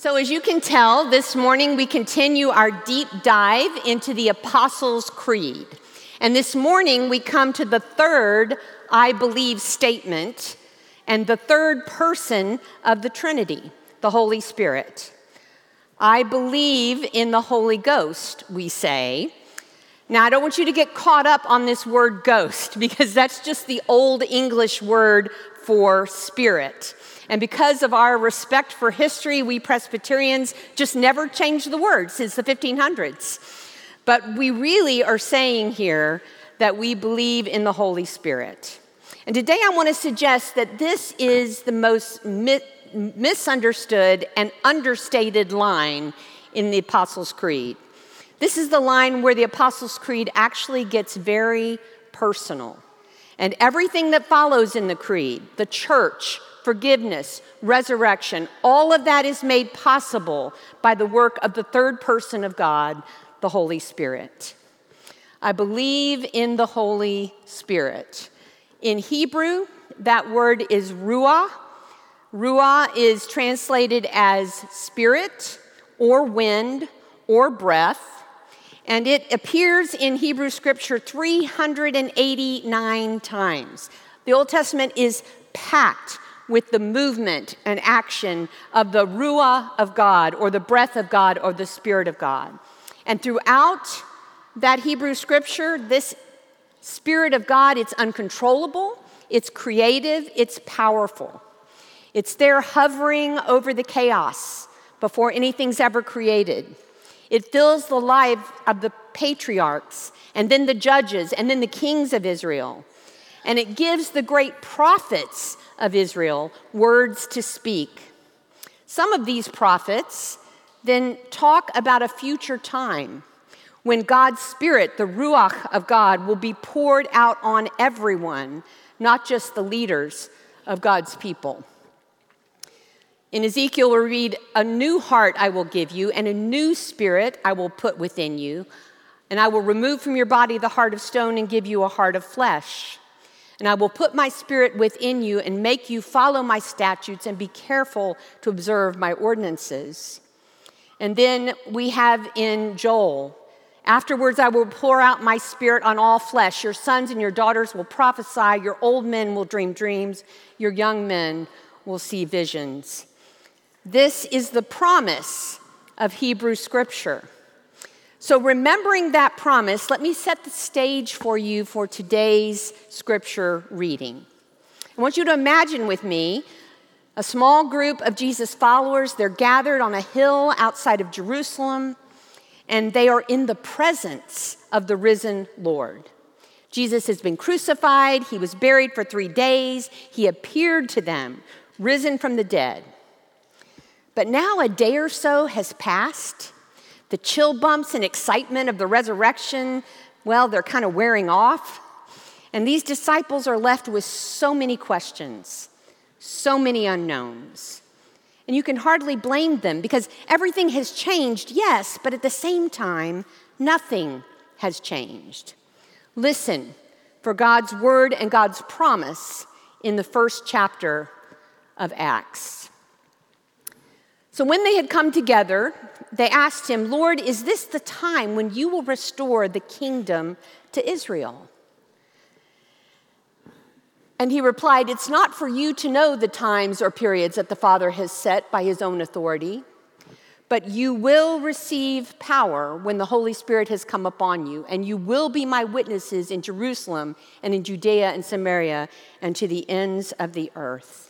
So, as you can tell, this morning we continue our deep dive into the Apostles' Creed. And this morning we come to the third I believe statement and the third person of the Trinity, the Holy Spirit. I believe in the Holy Ghost, we say. Now, I don't want you to get caught up on this word ghost because that's just the old English word for spirit. And because of our respect for history, we Presbyterians just never changed the word since the 1500s. But we really are saying here that we believe in the Holy Spirit. And today I want to suggest that this is the most mi- misunderstood and understated line in the Apostles' Creed. This is the line where the Apostles' Creed actually gets very personal. And everything that follows in the Creed, the church, forgiveness, resurrection, all of that is made possible by the work of the third person of God, the Holy Spirit. I believe in the Holy Spirit. In Hebrew, that word is ruah. Ruah is translated as spirit or wind or breath, and it appears in Hebrew scripture 389 times. The Old Testament is packed with the movement and action of the Ruah of God, or the breath of God, or the Spirit of God. And throughout that Hebrew scripture, this Spirit of God, it's uncontrollable, it's creative, it's powerful. It's there hovering over the chaos before anything's ever created. It fills the life of the patriarchs, and then the judges, and then the kings of Israel. And it gives the great prophets of Israel words to speak. Some of these prophets then talk about a future time when God's Spirit, the Ruach of God, will be poured out on everyone, not just the leaders of God's people. In Ezekiel, we read, A new heart I will give you, and a new spirit I will put within you, and I will remove from your body the heart of stone and give you a heart of flesh. And I will put my spirit within you and make you follow my statutes and be careful to observe my ordinances. And then we have in Joel, afterwards I will pour out my spirit on all flesh. Your sons and your daughters will prophesy, your old men will dream dreams, your young men will see visions. This is the promise of Hebrew scripture. So, remembering that promise, let me set the stage for you for today's scripture reading. I want you to imagine with me a small group of Jesus followers. They're gathered on a hill outside of Jerusalem, and they are in the presence of the risen Lord. Jesus has been crucified, he was buried for three days, he appeared to them, risen from the dead. But now a day or so has passed the chill bumps and excitement of the resurrection, well, they're kind of wearing off. And these disciples are left with so many questions, so many unknowns. And you can hardly blame them because everything has changed, yes, but at the same time, nothing has changed. Listen for God's word and God's promise in the first chapter of Acts. So when they had come together, they asked him, Lord, is this the time when you will restore the kingdom to Israel? And he replied, It's not for you to know the times or periods that the Father has set by his own authority, but you will receive power when the Holy Spirit has come upon you, and you will be my witnesses in Jerusalem and in Judea and Samaria and to the ends of the earth.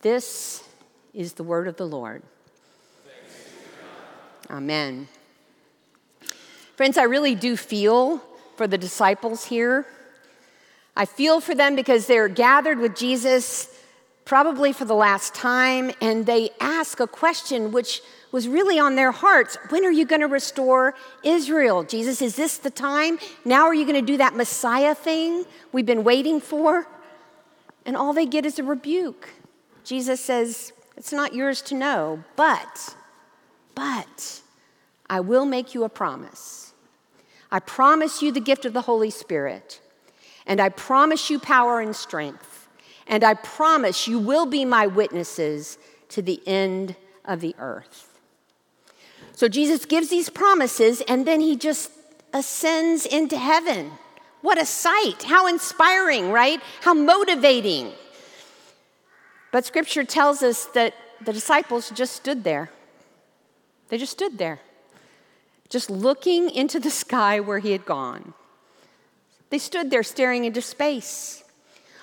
This is the word of the Lord. Amen. Friends, I really do feel for the disciples here. I feel for them because they're gathered with Jesus probably for the last time, and they ask a question which was really on their hearts. When are you going to restore Israel? Jesus, is this the time? Now are you going to do that Messiah thing we've been waiting for? And all they get is a rebuke. Jesus says, It's not yours to know, but, but, I will make you a promise. I promise you the gift of the Holy Spirit, and I promise you power and strength, and I promise you will be my witnesses to the end of the earth. So Jesus gives these promises and then he just ascends into heaven. What a sight! How inspiring, right? How motivating. But scripture tells us that the disciples just stood there. They just stood there, just looking into the sky where he had gone. They stood there staring into space.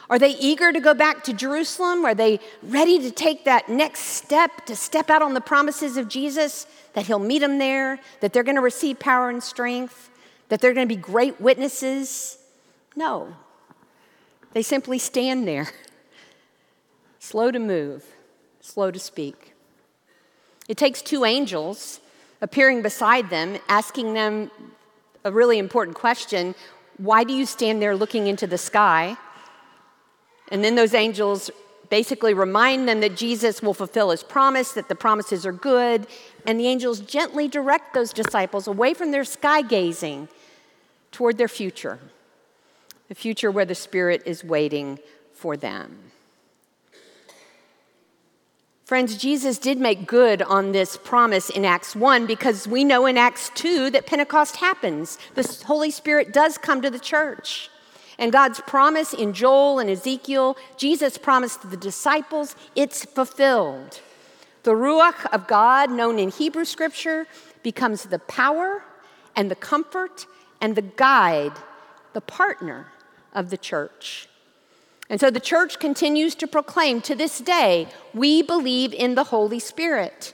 Are they eager to go back to Jerusalem? Are they ready to take that next step, to step out on the promises of Jesus, that He'll meet them there, that they're going to receive power and strength, that they're going to be great witnesses? No. They simply stand there, slow to move, slow to speak. It takes two angels appearing beside them, asking them a really important question Why do you stand there looking into the sky? And then those angels basically remind them that Jesus will fulfill his promise, that the promises are good, and the angels gently direct those disciples away from their sky gazing toward their future, the future where the Spirit is waiting for them. Friends, Jesus did make good on this promise in Acts 1 because we know in Acts 2 that Pentecost happens. The Holy Spirit does come to the church. And God's promise in Joel and Ezekiel, Jesus promised the disciples, it's fulfilled. The Ruach of God, known in Hebrew scripture, becomes the power and the comfort and the guide, the partner of the church. And so the church continues to proclaim to this day, we believe in the Holy Spirit,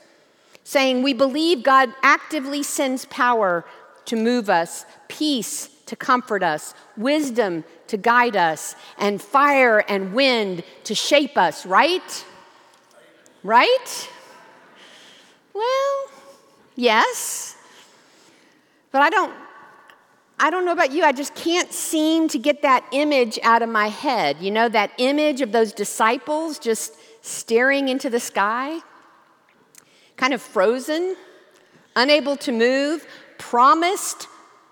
saying we believe God actively sends power to move us, peace to comfort us, wisdom to guide us, and fire and wind to shape us, right? Right? Well, yes. But I don't I don't know about you, I just can't seem to get that image out of my head. You know, that image of those disciples just staring into the sky, kind of frozen, unable to move, promised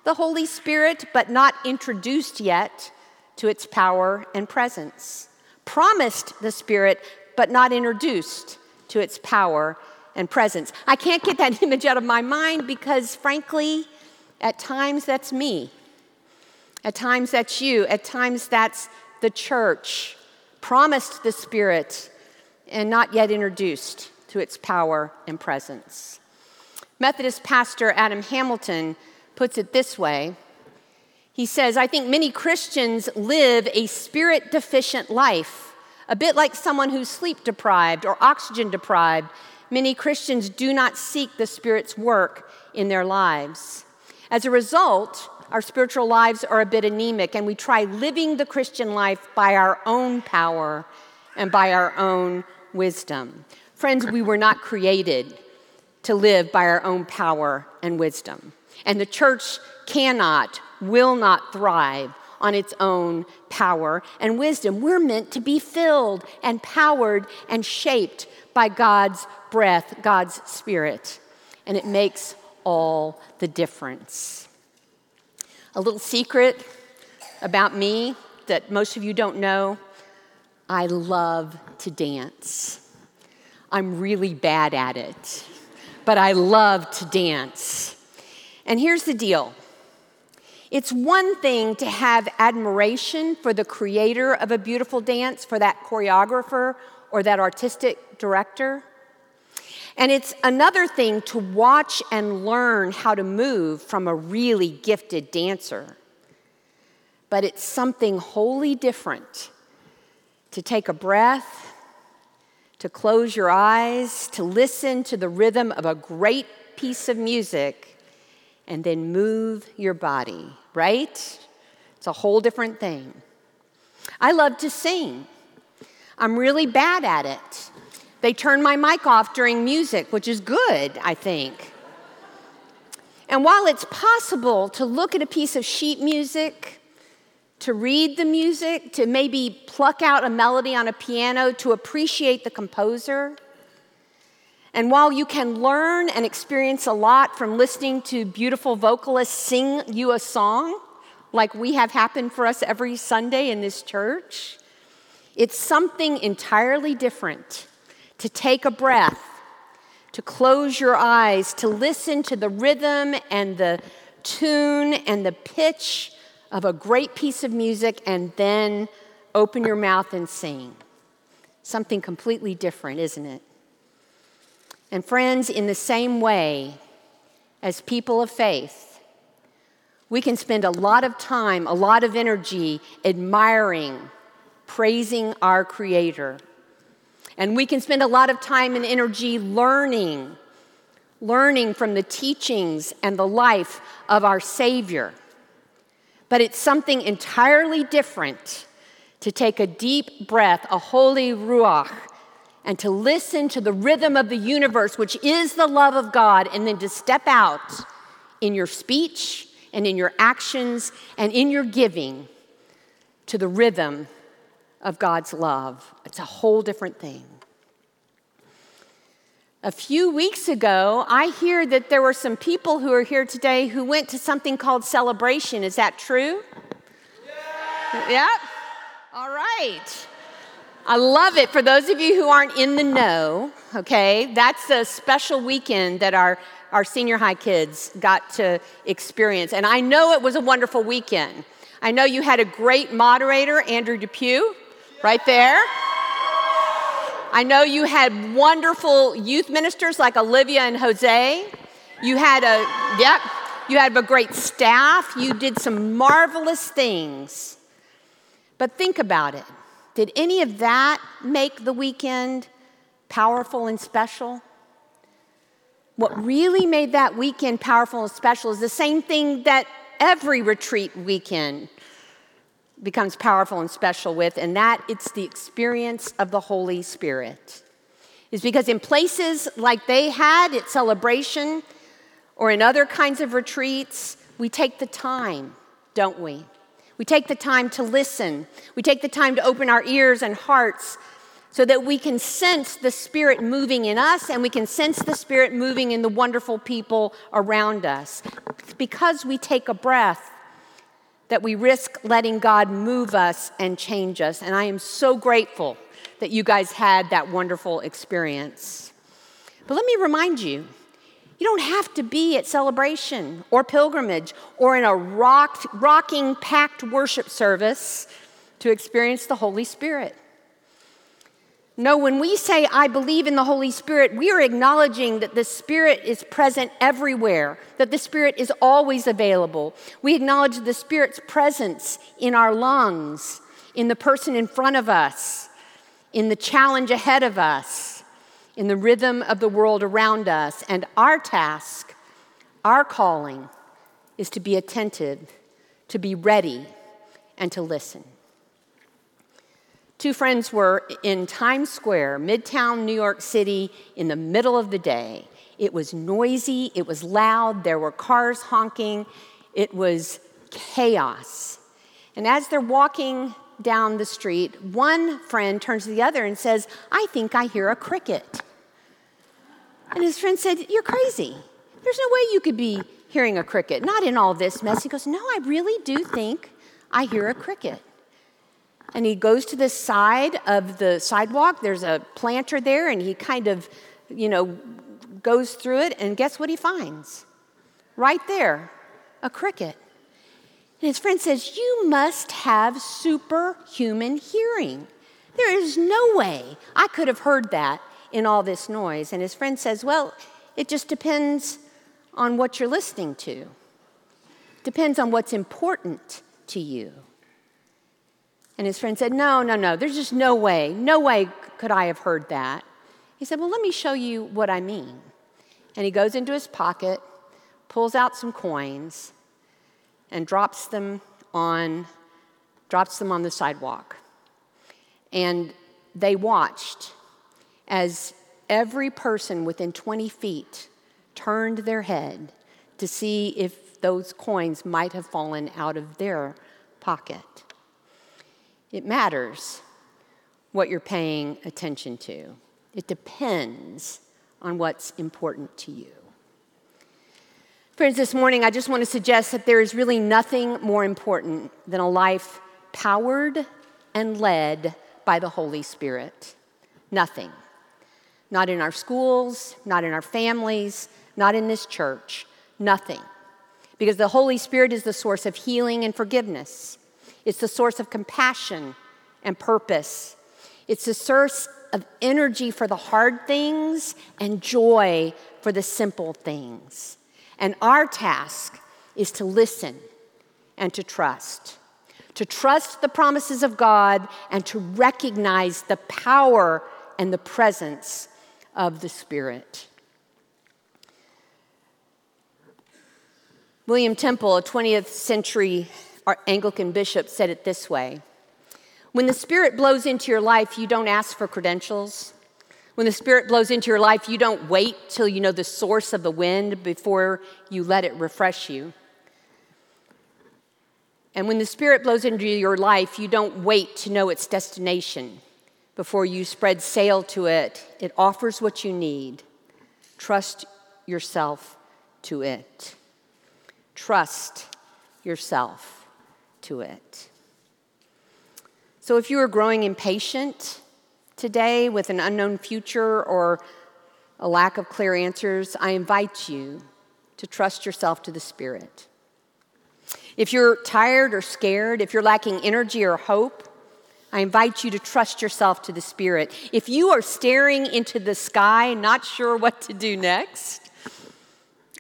the Holy Spirit, but not introduced yet to its power and presence. Promised the Spirit, but not introduced to its power and presence. I can't get that image out of my mind because, frankly, at times that's me. At times that's you. At times that's the church. Promised the Spirit and not yet introduced to its power and presence. Methodist pastor Adam Hamilton puts it this way He says, I think many Christians live a spirit deficient life, a bit like someone who's sleep deprived or oxygen deprived. Many Christians do not seek the Spirit's work in their lives. As a result, our spiritual lives are a bit anemic, and we try living the Christian life by our own power and by our own wisdom. Friends, we were not created to live by our own power and wisdom. And the church cannot, will not thrive on its own power and wisdom. We're meant to be filled and powered and shaped by God's breath, God's spirit. And it makes all the difference. A little secret about me that most of you don't know I love to dance. I'm really bad at it, but I love to dance. And here's the deal it's one thing to have admiration for the creator of a beautiful dance, for that choreographer or that artistic director. And it's another thing to watch and learn how to move from a really gifted dancer. But it's something wholly different to take a breath, to close your eyes, to listen to the rhythm of a great piece of music and then move your body, right? It's a whole different thing. I love to sing. I'm really bad at it. They turn my mic off during music, which is good, I think. And while it's possible to look at a piece of sheet music, to read the music, to maybe pluck out a melody on a piano, to appreciate the composer, and while you can learn and experience a lot from listening to beautiful vocalists sing you a song, like we have happened for us every Sunday in this church, it's something entirely different to take a breath, to close your eyes, to listen to the rhythm and the tune and the pitch of a great piece of music, and then open your mouth and sing. Something completely different, isn't it? And, friends, in the same way, as people of faith, we can spend a lot of time, a lot of energy admiring, praising our Creator. And we can spend a lot of time and energy learning, learning from the teachings and the life of our Savior. But it's something entirely different to take a deep breath, a holy ruach, and to listen to the rhythm of the universe, which is the love of God, and then to step out in your speech and in your actions and in your giving to the rhythm of God's love. It's a whole different thing. A few weeks ago, I hear that there were some people who are here today who went to something called celebration. Is that true? Yeah. Yep. All right. I love it. For those of you who aren't in the know, okay, that's a special weekend that our, our senior high kids got to experience. And I know it was a wonderful weekend. I know you had a great moderator, Andrew Depew, right there. I know you had wonderful youth ministers like Olivia and Jose. You had a, yep, you had a great staff. You did some marvelous things. But think about it. Did any of that make the weekend powerful and special? What really made that weekend powerful and special is the same thing that every retreat weekend becomes powerful and special with, and that it's the experience of the Holy Spirit. Is because in places like they had at celebration or in other kinds of retreats, we take the time, don't we? We take the time to listen. We take the time to open our ears and hearts so that we can sense the Spirit moving in us and we can sense the Spirit moving in the wonderful people around us. It's because we take a breath that we risk letting God move us and change us. And I am so grateful that you guys had that wonderful experience. But let me remind you you don't have to be at celebration or pilgrimage or in a rocked, rocking, packed worship service to experience the Holy Spirit. No, when we say, I believe in the Holy Spirit, we are acknowledging that the Spirit is present everywhere, that the Spirit is always available. We acknowledge the Spirit's presence in our lungs, in the person in front of us, in the challenge ahead of us in the rhythm of the world around us. And our task, our calling, is to be attentive, to be ready, and to listen. Two friends were in Times Square, Midtown New York City, in the middle of the day. It was noisy, it was loud, there were cars honking, it was chaos. And as they're walking down the street, one friend turns to the other and says, I think I hear a cricket. And his friend said, You're crazy. There's no way you could be hearing a cricket. Not in all this mess. He goes, No, I really do think I hear a cricket. And he goes to the side of the sidewalk. There's a planter there, and he kind of, you know, goes through it, and guess what he finds? Right there, a cricket. And his friend says, You must have superhuman hearing. There is no way I could have heard that in all this noise? And his friend says, Well, it just depends on what you're listening to, depends on what's important to you. And his friend said, No, no, no, there's just no way, no way could I have heard that. He said, Well, let me show you what I mean. And he goes into his pocket, pulls out some coins, and drops them on drops them on the sidewalk. And they watched as every person within 20 feet turned their head to see if those coins might have fallen out of their pocket. It matters what you're paying attention to, it depends on what's important to you. Friends, this morning I just want to suggest that there is really nothing more important than a life powered and led by the Holy Spirit. Nothing. Not in our schools, not in our families, not in this church. Nothing. Because the Holy Spirit is the source of healing and forgiveness, it's the source of compassion and purpose, it's the source of energy for the hard things and joy for the simple things. And our task is to listen and to trust. To trust the promises of God and to recognize the power and the presence of the Spirit. William Temple, a 20th century Anglican bishop, said it this way When the Spirit blows into your life, you don't ask for credentials. When the Spirit blows into your life, you don't wait till you know the source of the wind before you let it refresh you. And when the Spirit blows into your life, you don't wait to know its destination before you spread sail to it. It offers what you need. Trust yourself to it. Trust yourself to it. So, if you are growing impatient today with an unknown future or a lack of clear answers, I invite you to trust yourself to the Spirit. If you're tired or scared, if you're lacking energy or hope, I invite you to trust yourself to the Spirit. If you are staring into the sky, not sure what to do next,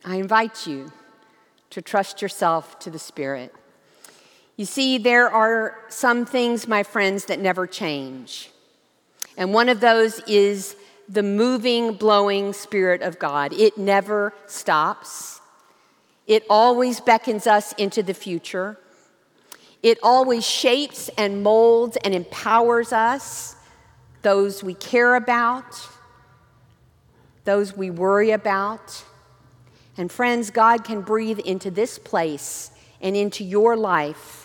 I invite you to trust yourself to the Spirit. You see, there are some things, my friends, that never change. And one of those is the moving, blowing Spirit of God. It never stops, it always beckons us into the future. It always shapes and molds and empowers us, those we care about, those we worry about. And friends, God can breathe into this place and into your life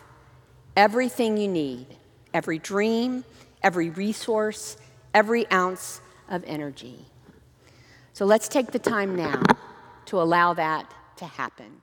everything you need every dream, every resource, every ounce of energy. So let's take the time now to allow that to happen.